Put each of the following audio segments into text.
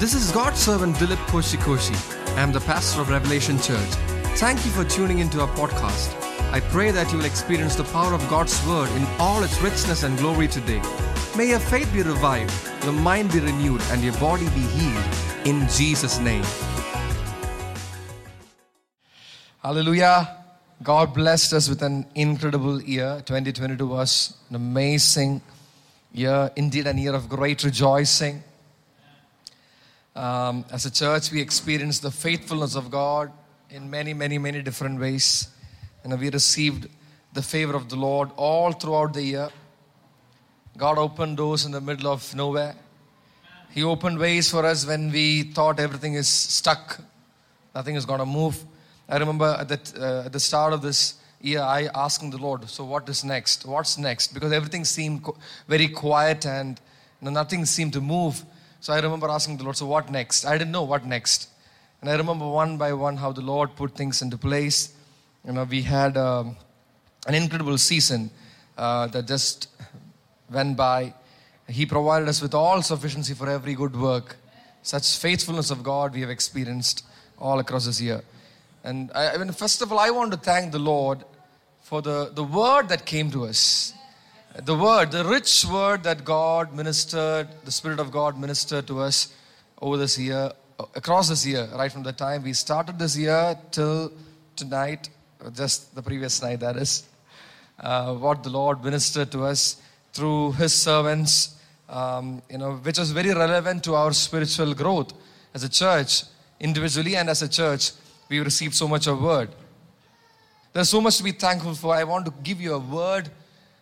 This is God's servant Dilip Koshikoshi. I am the pastor of Revelation Church. Thank you for tuning into our podcast. I pray that you will experience the power of God's word in all its richness and glory today. May your faith be revived, your mind be renewed, and your body be healed in Jesus' name. Hallelujah. God blessed us with an incredible year. 2022 was an amazing year, indeed, an year of great rejoicing. Um, as a church, we experienced the faithfulness of God in many, many, many different ways. And we received the favor of the Lord all throughout the year. God opened doors in the middle of nowhere. He opened ways for us when we thought everything is stuck, nothing is going to move. I remember at the, uh, at the start of this year, I asking the Lord, So, what is next? What's next? Because everything seemed co- very quiet and you know, nothing seemed to move. So, I remember asking the Lord, So, what next? I didn't know what next. And I remember one by one how the Lord put things into place. You know, we had um, an incredible season uh, that just went by. He provided us with all sufficiency for every good work. Such faithfulness of God we have experienced all across this year. And I, I mean, first of all, I want to thank the Lord for the, the word that came to us. The word, the rich word that God ministered, the Spirit of God ministered to us over this year, across this year, right from the time we started this year till tonight, just the previous night, that is. Uh, what the Lord ministered to us through His servants, um, you know, which was very relevant to our spiritual growth as a church, individually and as a church. We received so much of word. There's so much to be thankful for. I want to give you a word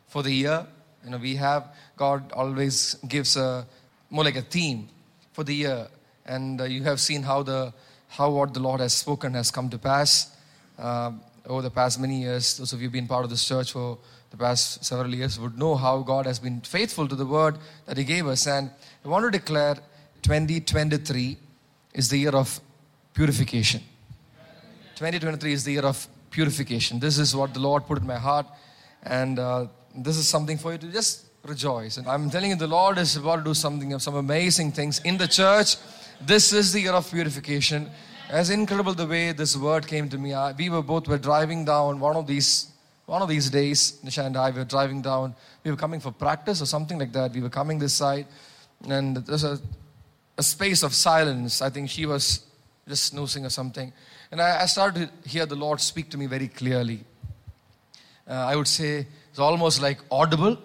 for the year. You know, we have God always gives a more like a theme for the year, and uh, you have seen how the how what the Lord has spoken has come to pass uh, over the past many years. Those of you who've been part of this church for the past several years would know how God has been faithful to the word that He gave us. And I want to declare 2023 is the year of purification. 2023 is the year of purification. This is what the Lord put in my heart, and uh, this is something for you to just rejoice. And I'm telling you, the Lord is about to do something, some amazing things in the church. This is the year of purification. As incredible the way this word came to me. I, we were both were driving down one of these one of these days. Nisha and I were driving down. We were coming for practice or something like that. We were coming this side, and there's a a space of silence. I think she was just snoozing or something. And I, I started to hear the Lord speak to me very clearly. Uh, I would say it's almost like audible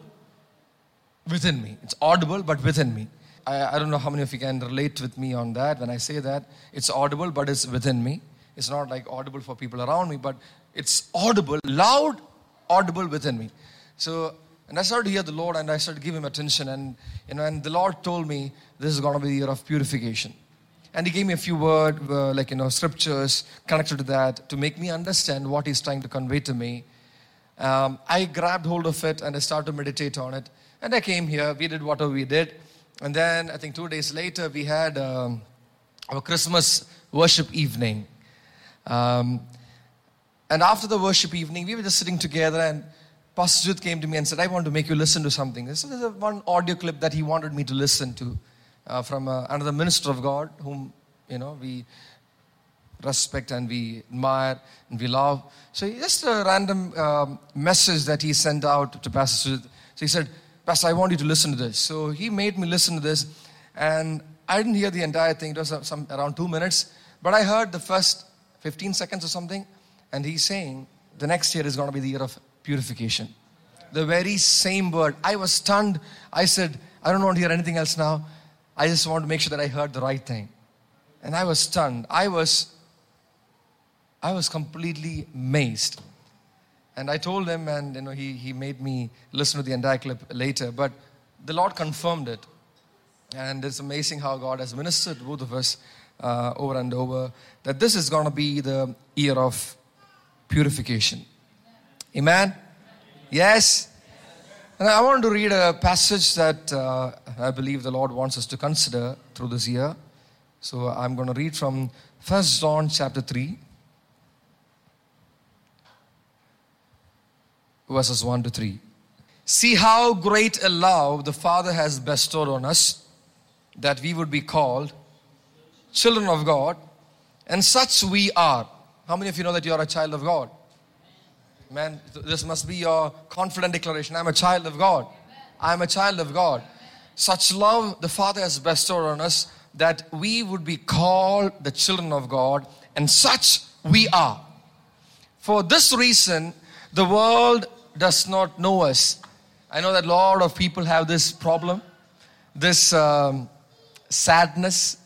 within me. It's audible, but within me. I, I don't know how many of you can relate with me on that. When I say that, it's audible, but it's within me. It's not like audible for people around me, but it's audible, loud, audible within me. So, and I started to hear the Lord and I started to give him attention. And, you know, and the Lord told me this is going to be the year of purification. And he gave me a few words, uh, like, you know, scriptures connected to that to make me understand what he's trying to convey to me. Um, I grabbed hold of it and I started to meditate on it. And I came here, we did whatever we did. And then I think two days later, we had um, our Christmas worship evening. Um, and after the worship evening, we were just sitting together, and Pastor Judith came to me and said, I want to make you listen to something. This is one audio clip that he wanted me to listen to uh, from uh, another minister of God, whom, you know, we respect and we admire and we love. So just a random um, message that he sent out to Pastor Judith. So he said, Pastor, I want you to listen to this. So he made me listen to this, and I didn't hear the entire thing. It was some around two minutes, but I heard the first 15 seconds or something, and he's saying the next year is going to be the year of purification. The very same word. I was stunned. I said, I don't want to hear anything else now. I just want to make sure that I heard the right thing. And I was stunned. I was, I was completely amazed. And I told him, and you know, he, he made me listen to the entire clip later. But the Lord confirmed it. And it's amazing how God has ministered to both of us uh, over and over that this is going to be the year of purification. Amen? Yes? And I want to read a passage that uh, I believe the Lord wants us to consider through this year. So I'm going to read from 1 John chapter 3, verses 1 to 3. See how great a love the Father has bestowed on us that we would be called children of God, and such we are. How many of you know that you are a child of God? Man, this must be your confident declaration. I'm a child of God. I'm a child of God. Such love the Father has bestowed on us that we would be called the children of God, and such we are. For this reason, the world does not know us. I know that a lot of people have this problem, this um, sadness,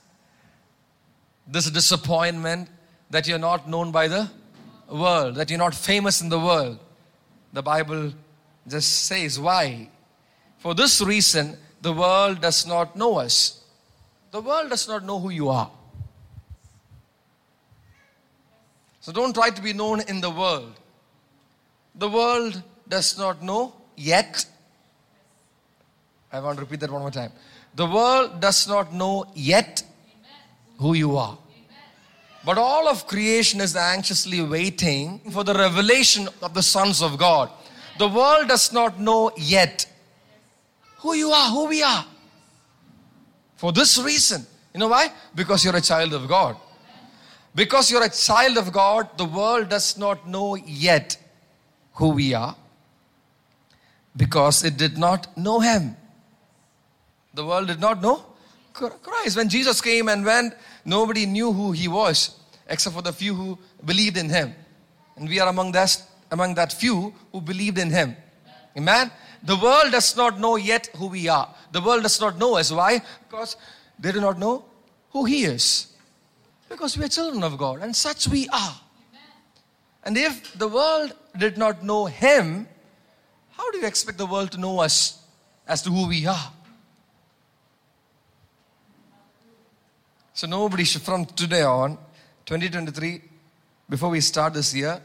this disappointment that you're not known by the world, that you're not famous in the world. The Bible just says why. For this reason, the world does not know us. The world does not know who you are. So don't try to be known in the world. The world does not know yet. I want to repeat that one more time. The world does not know yet who you are. But all of creation is anxiously waiting for the revelation of the sons of God. The world does not know yet who you are, who we are. For this reason. You know why? Because you're a child of God. Because you're a child of God, the world does not know yet who we are. Because it did not know Him. The world did not know Christ. When Jesus came and went, nobody knew who He was except for the few who believed in Him. And we are among that, among that few who believed in Him. Amen. The world does not know yet who we are. The world does not know us. Why? Because they do not know who He is. Because we are children of God, and such we are. And if the world did not know Him, how do you expect the world to know us as to who we are? So, nobody should, from today on, 2023, before we start this year,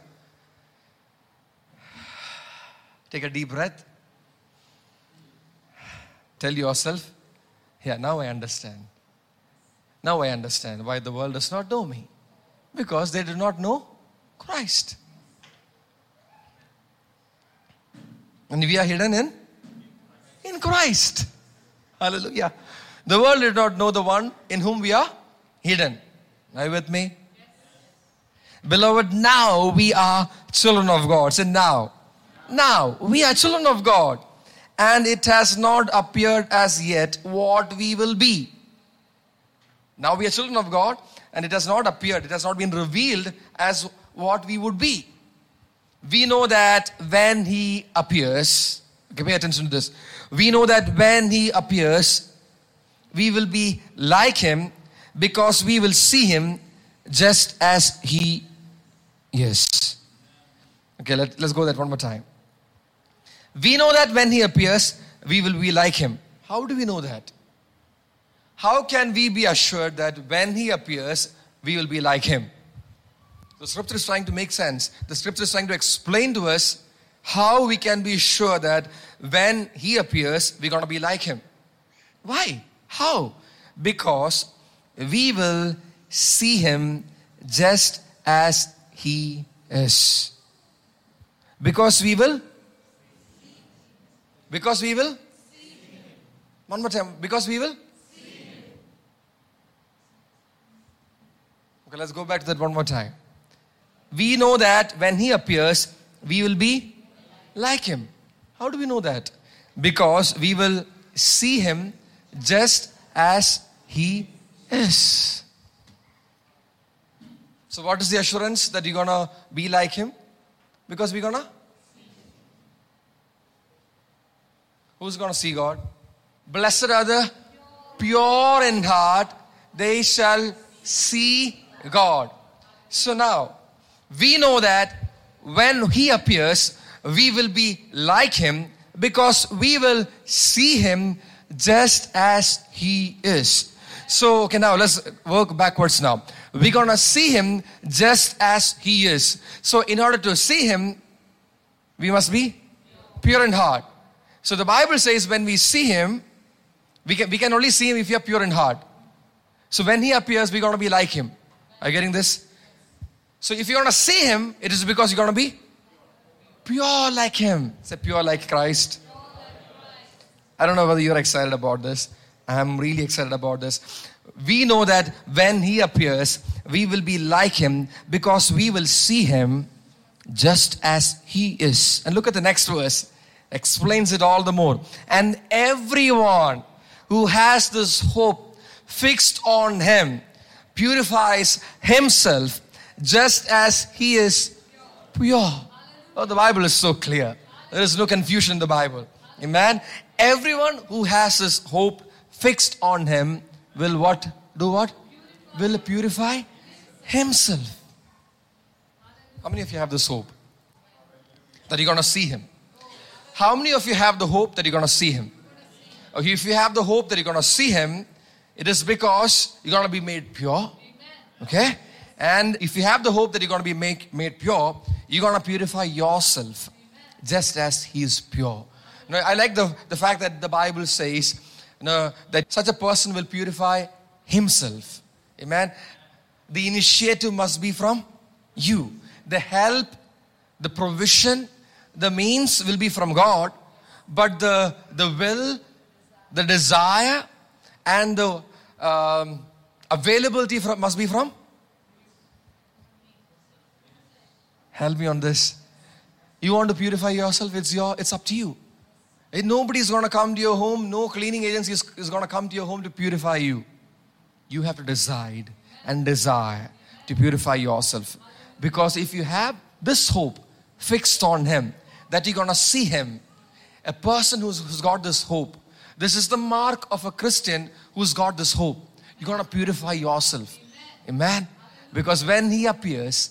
take a deep breath Tell yourself, yeah, now I understand. Now I understand why the world does not know me. Because they do not know Christ. And we are hidden in? In Christ. Hallelujah. The world did not know the one in whom we are hidden. Are you with me? Beloved, now we are children of God. Say now. Now we are children of God and it has not appeared as yet what we will be. Now we are children of God, and it has not appeared, it has not been revealed as what we would be. We know that when He appears, okay, pay attention to this. We know that when He appears, we will be like Him because we will see Him just as He is. Okay, let, let's go that one more time. We know that when He appears, we will be like Him. How do we know that? How can we be assured that when He appears, we will be like Him? The scripture is trying to make sense. The scripture is trying to explain to us how we can be sure that when He appears, we're going to be like Him. Why? How? Because we will see Him just as He is. Because we will because we will? One more time. Because we will? Okay, let's go back to that one more time. We know that when He appears, we will be like Him. How do we know that? Because we will see Him just as He is. So, what is the assurance that you're gonna be like Him? Because we're gonna Who's to see God? Blessed are the pure in heart, they shall see God. So now, we know that when He appears, we will be like Him because we will see Him just as He is. So, okay, now let's work backwards now. We're gonna see Him just as He is. So, in order to see Him, we must be pure in heart. So the Bible says when we see him, we can, we can only see him if you are pure in heart. So when he appears, we're to be like him. Are you getting this? So if you're going to see him, it is because you're going to be pure like him. Say pure like Christ. I don't know whether you're excited about this. I'm really excited about this. We know that when He appears, we will be like Him because we will see Him just as He is. And look at the next verse, explains it all the more. And everyone who has this hope fixed on Him purifies himself just as He is pure. Oh, the Bible is so clear. There is no confusion in the Bible. Amen. Everyone who has his hope fixed on him will what? Do what? Will purify himself. How many of you have this hope? That you're gonna see him. How many of you have the hope that you're gonna see him? Okay, if you have the hope that you're gonna see him, it is because you're gonna be made pure. Okay? And if you have the hope that you're gonna be make, made pure, you're gonna purify yourself just as he is pure. Now, I like the, the fact that the Bible says you know, that such a person will purify himself. Amen. The initiative must be from you. The help, the provision, the means will be from God, but the, the will, the desire, and the um, availability from, must be from? Help me on this. You want to purify yourself, it's, your, it's up to you. Eh, Nobody's going to come to your home, no cleaning agency is, is to come to your home to purify you. You have to decide and desire to purify yourself. Because if you have this hope fixed on Him, that you're to see Him, a person who's, who's got this hope, this is the mark of a Christian who's got this hope. You're to purify yourself. Amen. Because when He appears,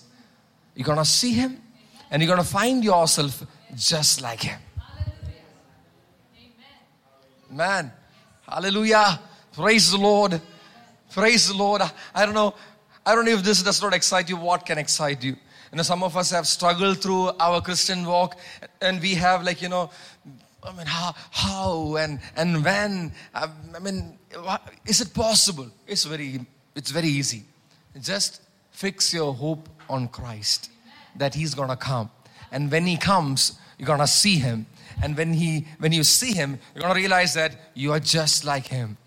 you're going to see Him and you're going to find yourself just like Him. Man, hallelujah. Praise the Lord. Praise the Lord. I don't know. I don't know if this does not excite you. What can excite you? You know, some of us have struggled through our Christian walk and we have, like, you know, I mean, how, how and, and when? Um, I mean, is it possible? It's very, it's very easy. Just fix your hope on Christ that He's gonna come. And when He comes, you're gonna see Him. And when he when you see him you're going to realize that you are just like him.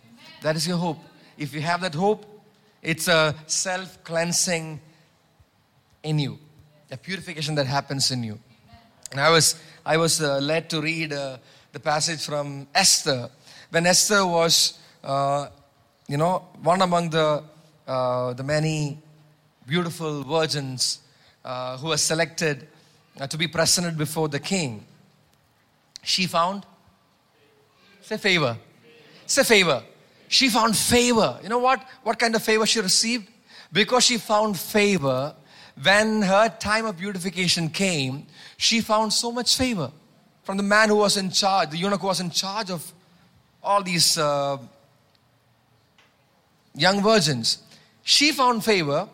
That is your hope. If you have that hope it's a self cleansing in you a purification that happens in you. And i was i was uh, led to read uh, the passage from esther. When esther was uh, you know one among the uh, the many beautiful virgins uh, who were selected uh, to be presented before the king she found? Say favor. Say favor. She found favor. You know what? What kind of favor she received? Because she found favor, when her time of beautification came, she found so much favor from the man who was in charge, the eunuch who was in charge of all these uh, young virgins. She found favor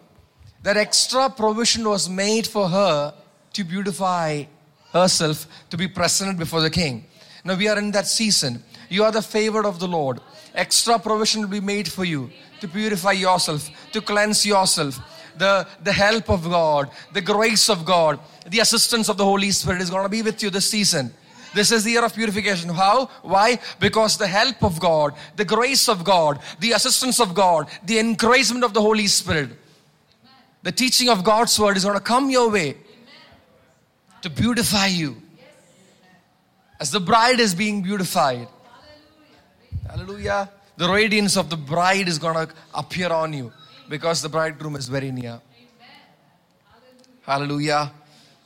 that extra provision was made for her to beautify herself to be presented before the king. Now we are in that season. You are the favored of the Lord. Extra provision will be made for you to purify yourself, to cleanse yourself. The, the help of God, the grace of God, the assistance of the Holy Spirit is going to be with you this season. This is the year of purification. How? Why? Because the help of God, the grace of God, the assistance of God, the encouragement of the Holy Spirit, the teaching of God's word is going to come your way to beautify you. As the bride is being beautified. Hallelujah. The radiance of the bride is going to appear on you because the bridegroom is very near. Hallelujah.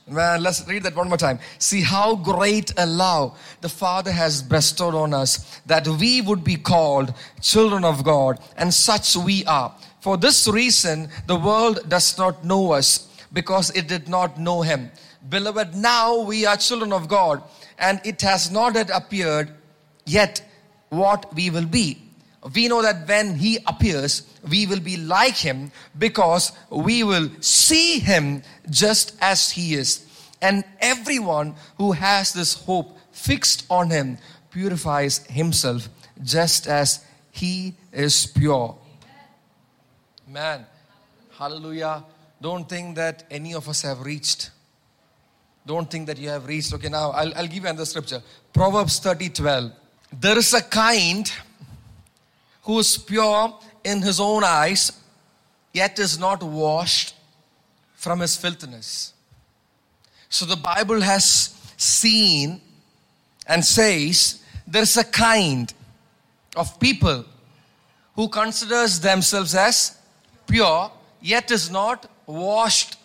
Man, let's read that one more time. See how great a love the Father has bestowed on us that we would be called children of God, and such we are. For this reason, the world does not know us because it did not know Him. Beloved, now we are children of God, and it has not yet appeared yet what we will be. We know that when He appears, we will be like Him because we will see Him just as He is. And everyone who has this hope fixed on Him purifies himself just as He is pure. Man, hallelujah. Don't think that any of us have reached don't think that you have reached. Okay, now I'll, I'll give you another scripture. Proverbs 30 12. There is a kind who is pure in his own eyes, yet is not washed from his filthiness. So the Bible has seen and says there's a kind of people who considers themselves as pure yet is not washed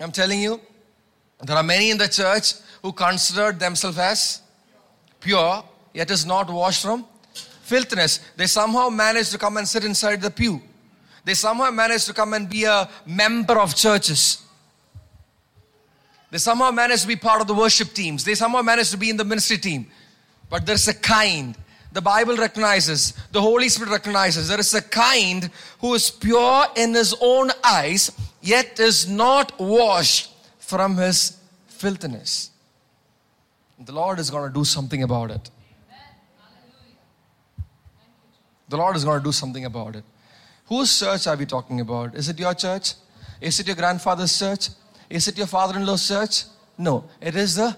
i'm telling you there are many in the church who consider themselves as pure yet is not washed from filthiness they somehow manage to come and sit inside the pew they somehow manage to come and be a member of churches they somehow manage to be part of the worship teams. They somehow manage to be in the ministry team. But there's a kind. The Bible recognizes, the Holy Spirit recognizes, there is a kind who is pure in his own eyes, yet is not washed from his filthiness. The Lord is going to do something about it. The Lord is going to do something about it. Whose church are we talking about? Is it your church? Is it your grandfather's church? Is it your father-in-law's church? No, it is the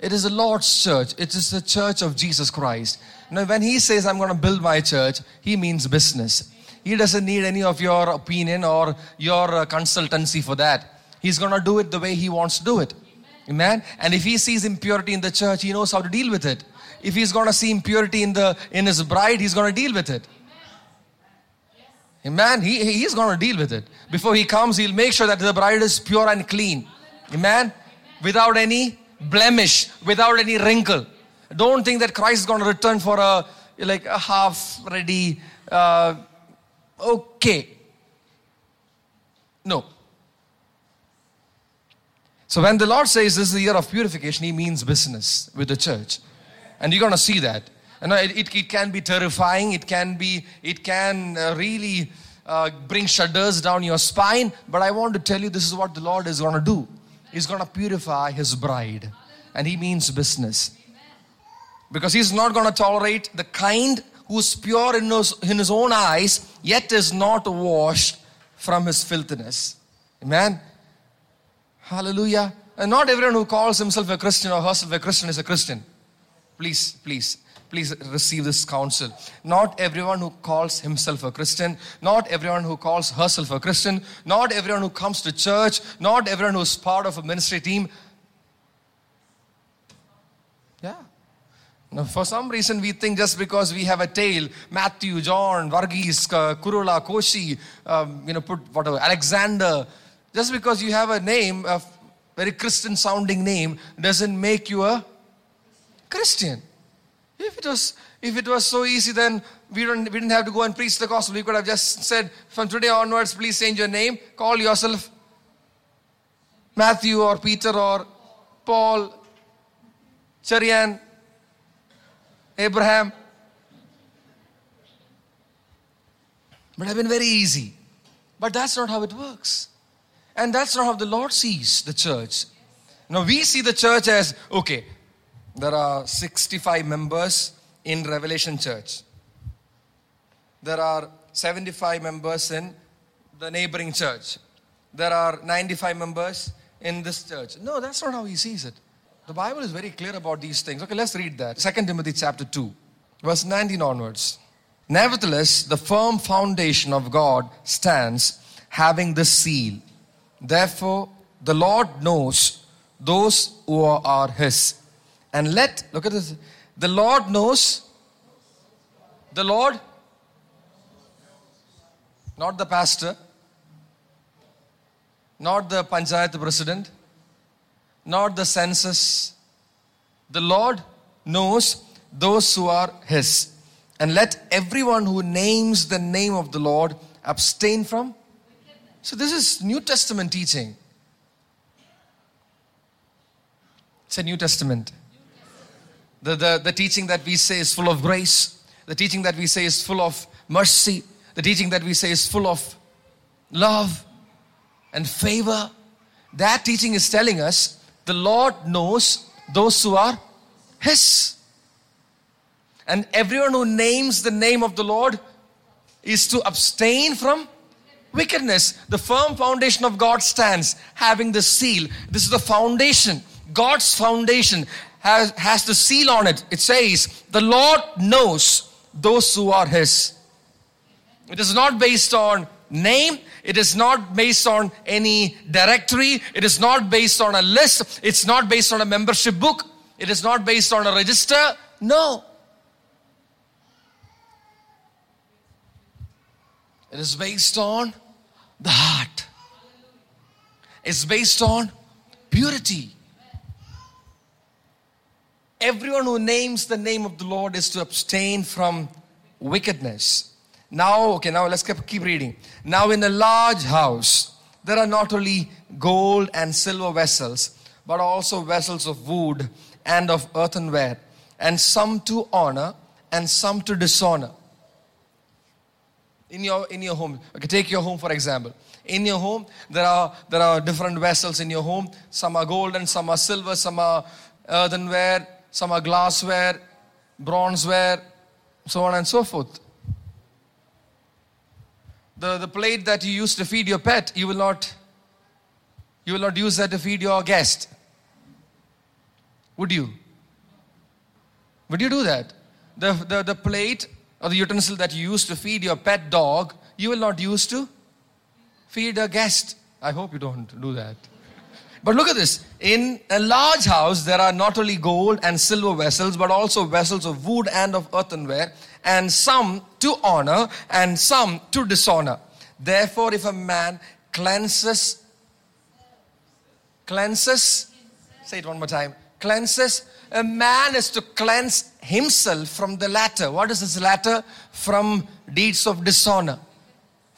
it is the Lord's church. It is the church of Jesus Christ. Now, when He says, I'm going to build my church, He means business. He doesn't need any of your opinion or your uh, consultancy for that. He's going to do it the way He wants to do it. Amen. And if He sees impurity in the church, He knows how to deal with it. If He's going to see impurity in, the, in His bride, He's going to deal with it. Amen. He, he's going to deal with it. Before he comes, he'll make sure that the bride is pure and clean. Amen. Without any blemish, without any wrinkle. Don't think that Christ is going to return for a like a half ready, uh, okay. No. So when the Lord says this is the year of purification, He means business with the church. And you're going to see that. And it, it, it can be terrifying. It can be, it can uh, really uh, bring shudders down your spine. But I want to tell you this is what the Lord is going to do. He's going to purify His bride. And He means business. Because He's not going to tolerate the kind who's pure in his, in his own eyes, yet is not washed from his filthiness. Amen. Hallelujah. And not everyone who calls himself a Christian or herself a Christian is a Christian. Please, please please receive this counsel. Not everyone who calls himself a Christian, not everyone who calls herself a Christian, not everyone who comes to church, not everyone who's part of a ministry team. Yeah. Now, for some reason, we think just because we have a tail, Matthew, John, Varghese, Kuruvilla, Koshi, um, you know, put whatever, Alexander, just because you have a name, a very Christian sounding name, doesn't make you a Christian. If it was if it was so easy, then we don't we didn't have to go and preach the gospel. We could have just said, from today onwards, please change your name, call yourself Matthew or Peter or Paul, Cherian, Abraham. But have been very easy. But that's not how it works. And that's not how the Lord sees the church. Now we see the church as okay, there are 65 members in Revelation Church. There are 75 members in the neighboring church. There are 95 members in this church. No, that's not how he sees it. The Bible is very clear about these things. Okay, let's read that. 2 Timothy chapter 2, verse 19 onwards. Nevertheless, the firm foundation of God stands, having this seal. Therefore, the Lord knows those who are his. And let, look at this, the Lord knows, the Lord, not the pastor, not the panchayat president, not the census. The Lord knows those who are His. And let everyone who names the name of the Lord abstain from. So, this is New Testament teaching. It's a New Testament. The, the, the teaching that we say is full of grace. The teaching that we say is full of mercy. The teaching that we say is full of love and favor. That teaching is telling us the Lord knows those who are His. And everyone who names the name of the Lord is to abstain from wickedness. The firm foundation of God stands, having the seal. This is the foundation, God's foundation has, has the seal on it. It says, The Lord knows those who are His. It is not based on name. It is not based on any directory. It is not based on a list. It's not based on a membership book. It is not based on a register. No. It is based on the heart. It's based on purity. Everyone who names the name of the Lord is to abstain from wickedness. Now, okay, now let's keep keep reading. Now, in a large house, there are not only gold and silver vessels, but also vessels of wood and of earthenware, and some to honor and some to dishonor. In your, in your home, okay, take your home for example. In your home, there are, there are different vessels in your home. Some are gold and some are silver, some are earthenware, some are glassware, bronzeware, so on and so forth. The, the plate that you use to feed your pet, you will not you will not use that to feed your guest. Would you? Would you do that? The, the, the plate or the utensil that you use to feed your pet dog, you will not use to feed a guest. I hope you don't do that. But look at this. In a large house, there are not only gold and silver vessels, but also vessels of wood and of earthenware, and some to honor and some to dishonor. Therefore, if a man cleanses, cleanses, say it one more time, cleanses, a man is to cleanse himself from the latter. What is this latter? From deeds of dishonor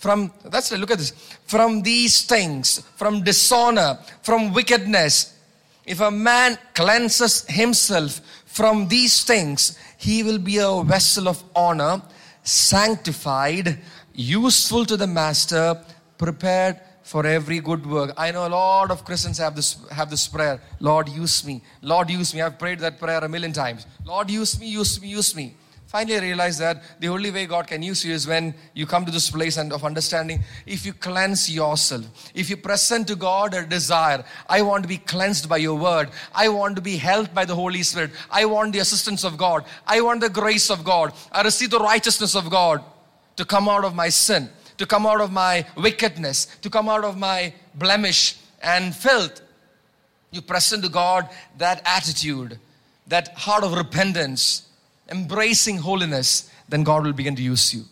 from that's look at this. From these things from dishonor from wickedness if a man cleanses himself from these things he will be a vessel of honor sanctified useful to the master prepared for every good work. I know a lot of christians have this have this prayer lord use me. Lord use me. I've prayed that prayer a million times. Lord use me use me use me Finally, I realized that the only way God can use you is when you come to this place and of understanding. If you cleanse yourself, if you present to God a desire, I want to be cleansed by your word. I want to be helped by the Holy Spirit. I want the assistance of God. I want the grace of God. I receive the righteousness of God to come out of my sin, to come out of my wickedness, to come out of my blemish and filth. You present to God that attitude, that heart of repentance embracing holiness, then God will begin to use you.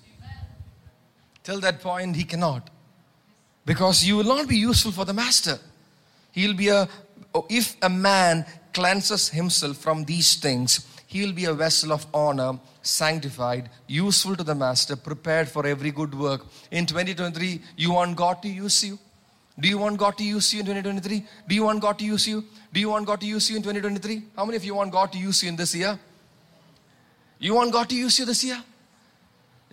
Till that point, He cannot. Because you will not be useful for the Master. He'll be a, if a man cleanses himself from these things, he will be a vessel of honor, sanctified, useful to the Master, prepared for every good work. In 2023, you want God to use you? Do you want God to use you in 2023? Do you want God to use you? Do you want God to use you in 2023? How many of you want God to use you in this year? You want God to use you this year?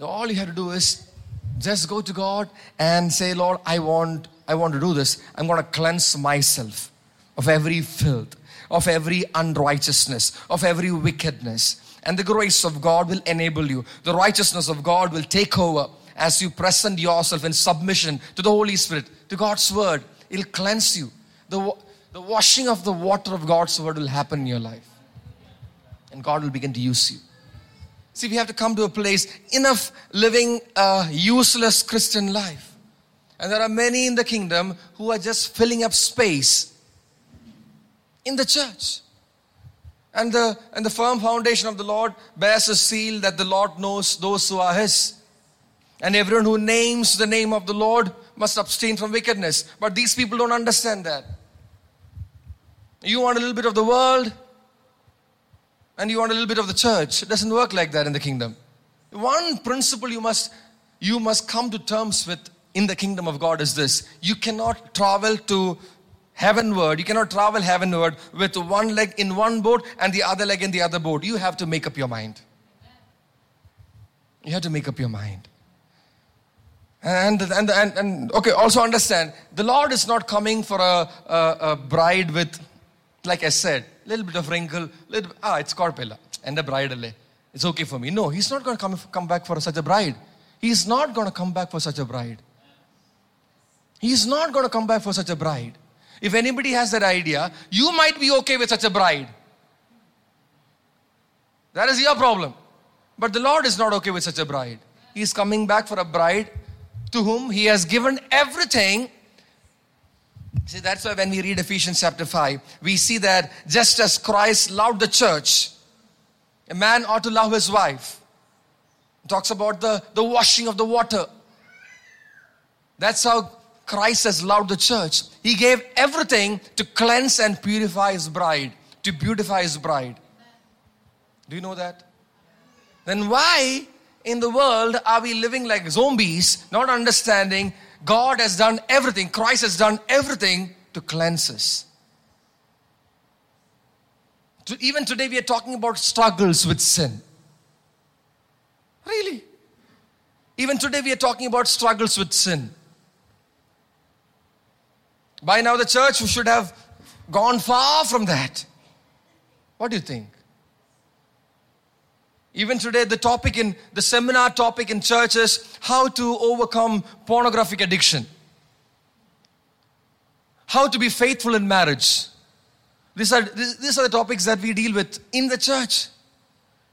All you have to do is just go to God and say, Lord, I want, I want to do this. I'm going to cleanse myself of every filth, of every unrighteousness, of every wickedness. And the grace of God will enable you. The righteousness of God will take over as you present yourself in submission to the Holy Spirit, to God's word. It'll cleanse you. The, the washing of the water of God's word will happen in your life. And God will begin to use you. See, we have to come to a place enough living a useless Christian life. And there are many in the kingdom who are just filling up space in the church. And the, and the firm foundation of the Lord bears a seal that the Lord knows those who are His. And everyone who names the name of the Lord must abstain from wickedness. But these people don't understand that. You want a little bit of the world, and you want a little bit of the church. It doesn't work like that in the kingdom. One principle you must you must come to terms with in the kingdom of God is this. You cannot travel to heavenward. You cannot travel heavenward with one leg in one boat and the other leg in the other boat. You have to make up your mind. You have to make up your mind. And, and, and, and okay, also understand the Lord is not coming for a, a, a bride with, like I said, little bit of wrinkle, little ah, it's Corpella and a bridal. It's okay for me. No, he's not going to come, come back for such a bride. He's not going to come back for such a bride. He's not going to come back for such a bride. If anybody has that idea, you might be okay with such a bride. That is your problem. But the Lord is not okay with such a bride. He's coming back for a bride to whom He has given everything. See, that's why when we read Ephesians chapter 5, we see that just as Christ loved the church, a man ought to love his wife. It talks about the, the washing of the water. That's how Christ has loved the church. He gave everything to cleanse and purify his bride, to beautify his bride. Do you know that? Then why in the world are we living like zombies, not understanding God has done everything, Christ has done everything to cleanse us? To, even today, we are talking about struggles with sin. Really? Even today, we are talking about struggles with sin. By now, the church should have gone far from that. What do you think? Even today, the topic in the seminar topic in church is how to overcome pornographic addiction, how to be faithful in marriage. These are, these are the topics that we deal with in the church.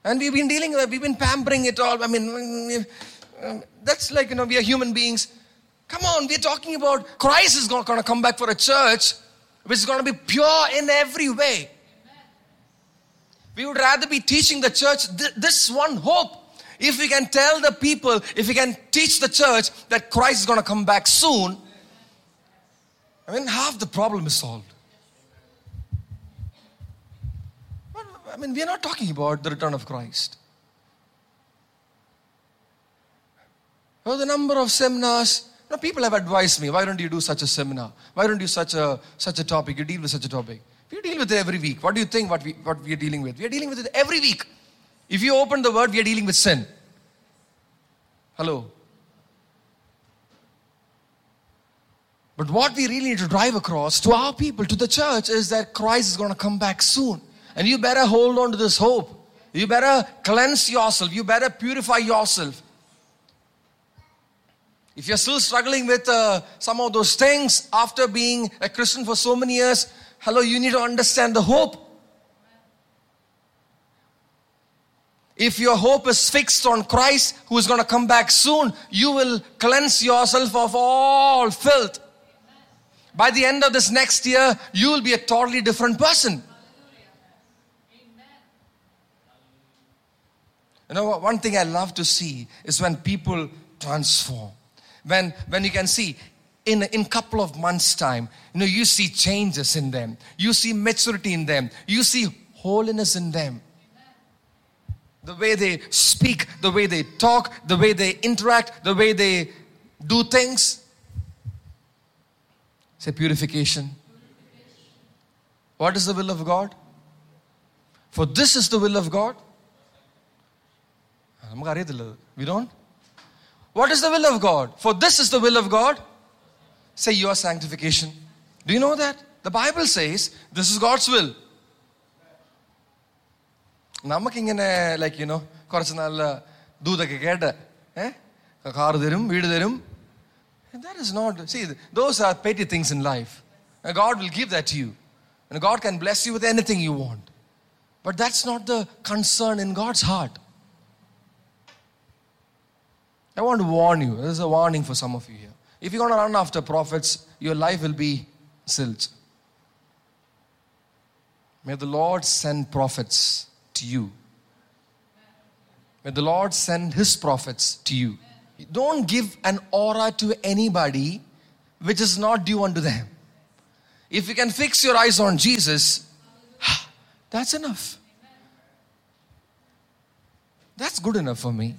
And we've been dealing with, we've been pampering it all. I mean, um, that's like, you know, we are human beings. Come on, we're talking about Christ is going to come back for a church which is going to be pure in every way. We would rather be teaching the church this one hope. If we can tell the people, if we can teach the church that Christ is going to come back soon, I mean, half the problem is solved. I mean, we are not talking about the return of Christ. Oh, the number of seminars. You know, people have advised me, why don't you do such a seminar? Why don't you such a such a topic? You deal with such a topic. We deal with it every week. What do you think what we, what we are dealing with? We are dealing with it every week. If you open the word, we are dealing with sin. Hello. But what we really need to drive across to our people, to the church, is that Christ is going to come back soon. And you better hold on to this hope. You better cleanse yourself. You better purify yourself. If you're still struggling with uh, some of those things after being a Christian for so many years, Hello, you need to understand the hope. If your hope is fixed on Christ, who is going to come back soon, you will cleanse yourself of all filth. By the end of this next year, you will be a totally different person. You know, one thing I love to see is when people transform. When, when you can see in in couple of months time you know you see changes in them. You see maturity in them. You see holiness in them. The way they speak the way they talk the way they interact the way they do things. Say purification. What is the will of god? For this is the will of god. we don't? What is the will of god? For this is the will of god say your sanctification. Do you know that? The Bible says this is God's will. നമുക്കിങ്ങനെ like you know കുറച്ച് നല്ല ദൂതൊക്കെ കേട്ട് ഏ car തരും വീട് തരും that is not see those are petty things in life and god will give that to you and god can bless you with anything you want but that's not the concern in god's heart i want to warn you there's a warning for if you're going to run after prophets, your life will be zilch. May the Lord send prophets to you. May the Lord send His prophets to you. Don't give an aura to anybody which is not due unto them. If you can fix your eyes on Jesus, that's enough. That's good enough for me.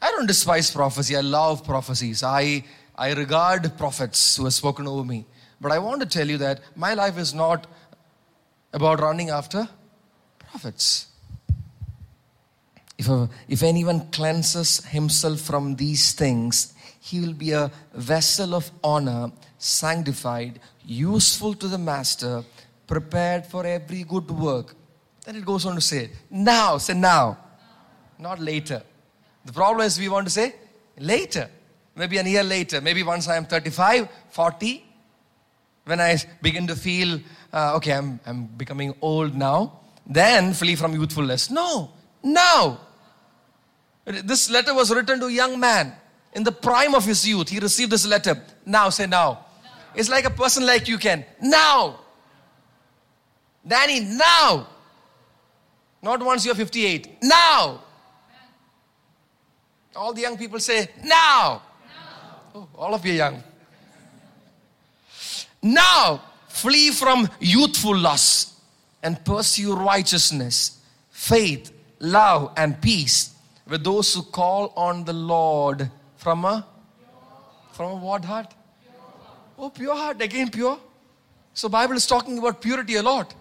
I don't despise prophecy. I love prophecies. I, I regard prophets who have spoken over me. But I want to tell you that my life is not about running after prophets. If, a, if anyone cleanses himself from these things, he will be a vessel of honor, sanctified, useful to the master, prepared for every good work. Then it goes on to say, now, say now, not later. The problem is we want to say later, maybe a year later, maybe once I am 35, 40, when I begin to feel, uh, okay, I'm, I'm becoming old now. then flee from youthfulness. No, now. This letter was written to a young man in the prime of his youth. He received this letter. Now, say now. It's like a person like you can. Now. Danny, now. Not once you're 58. Now. All the young people say, now. Oh, all of you young. Now, flee from youthful lusts and pursue righteousness, faith, love, and peace with those who call on the Lord from a from a what heart? Oh, pure heart. Again, pure. So Bible is talking about purity a lot.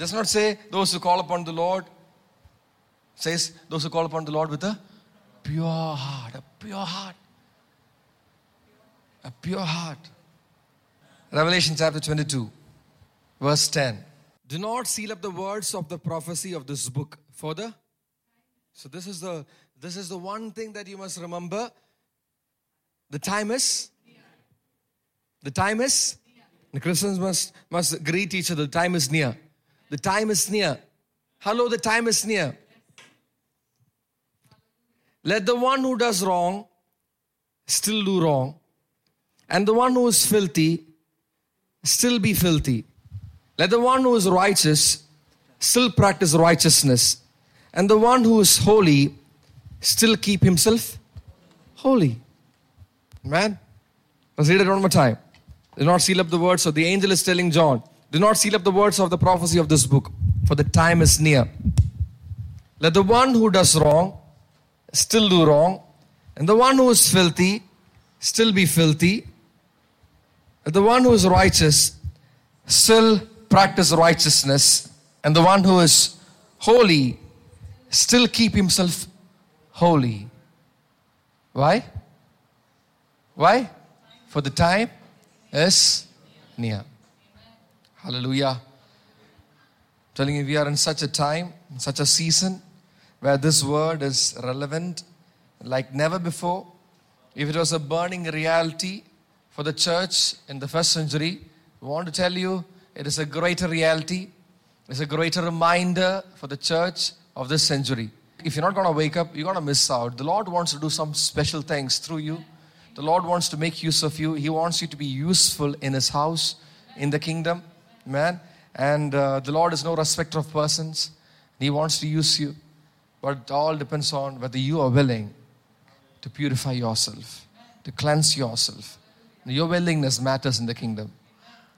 Does not say those who call upon the Lord. Says those who call upon the Lord with a pure heart, a pure heart. A pure heart. Revelation chapter 22, verse 10. Do not seal up the words of the prophecy of this book for the so this is the this is the one thing that you must remember. The time is the time is the Christians must must greet each other. The time is near. The time is near. Hello, the time is near. Let the one who does wrong still do wrong, and the one who is filthy still be filthy. Let the one who is righteous still practice righteousness, and the one who is holy still keep himself holy. Man, let's read it one more time. Do not seal up the word, So the angel is telling John, do not seal up the words of the prophecy of this book, for the time is near. Let the one who does wrong still do wrong, and the one who is filthy still be filthy. Let the one who is righteous still practice righteousness, and the one who is holy still keep himself holy. Why? Why? For the time is near. Hallelujah. telling you, we are in such a time, such a season where this word is relevant like never before. If it was a burning reality for the church in the first century, we want to tell you it is a greater reality. It's a greater reminder for the church of this century. If you're not going to wake up, you're going to miss out. The Lord wants to do some special things through you. The Lord wants to make use of you. He wants you to be useful in His house, in the kingdom, man. And uh, the Lord is no respecter of persons. He wants to use you. But it all depends on whether you are willing to purify yourself, to cleanse yourself. Your willingness matters in the kingdom.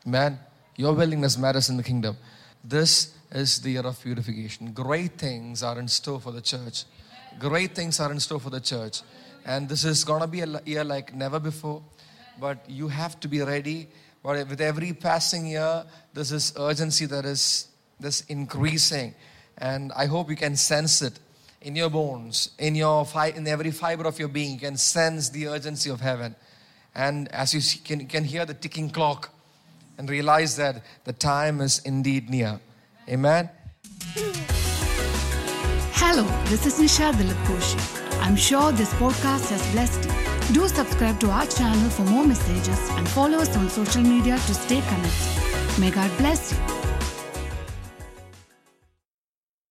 Man, your willingness matters in the kingdom. This is the year of purification. Great things are in store for the church. Great things are in store for the church. And this is going to be a year like never before. But you have to be ready. But with every passing year, this is urgency that is this increasing. And I hope you can sense it in your bones, in your fi- in every fiber of your being. You can sense the urgency of heaven. And as you see, can, can hear the ticking clock and realize that the time is indeed near. Amen. Hello, this is Nisha Dilip Koshi. I'm sure this podcast has blessed you. Do subscribe to our channel for more messages and follow us on social media to stay connected. May God bless you.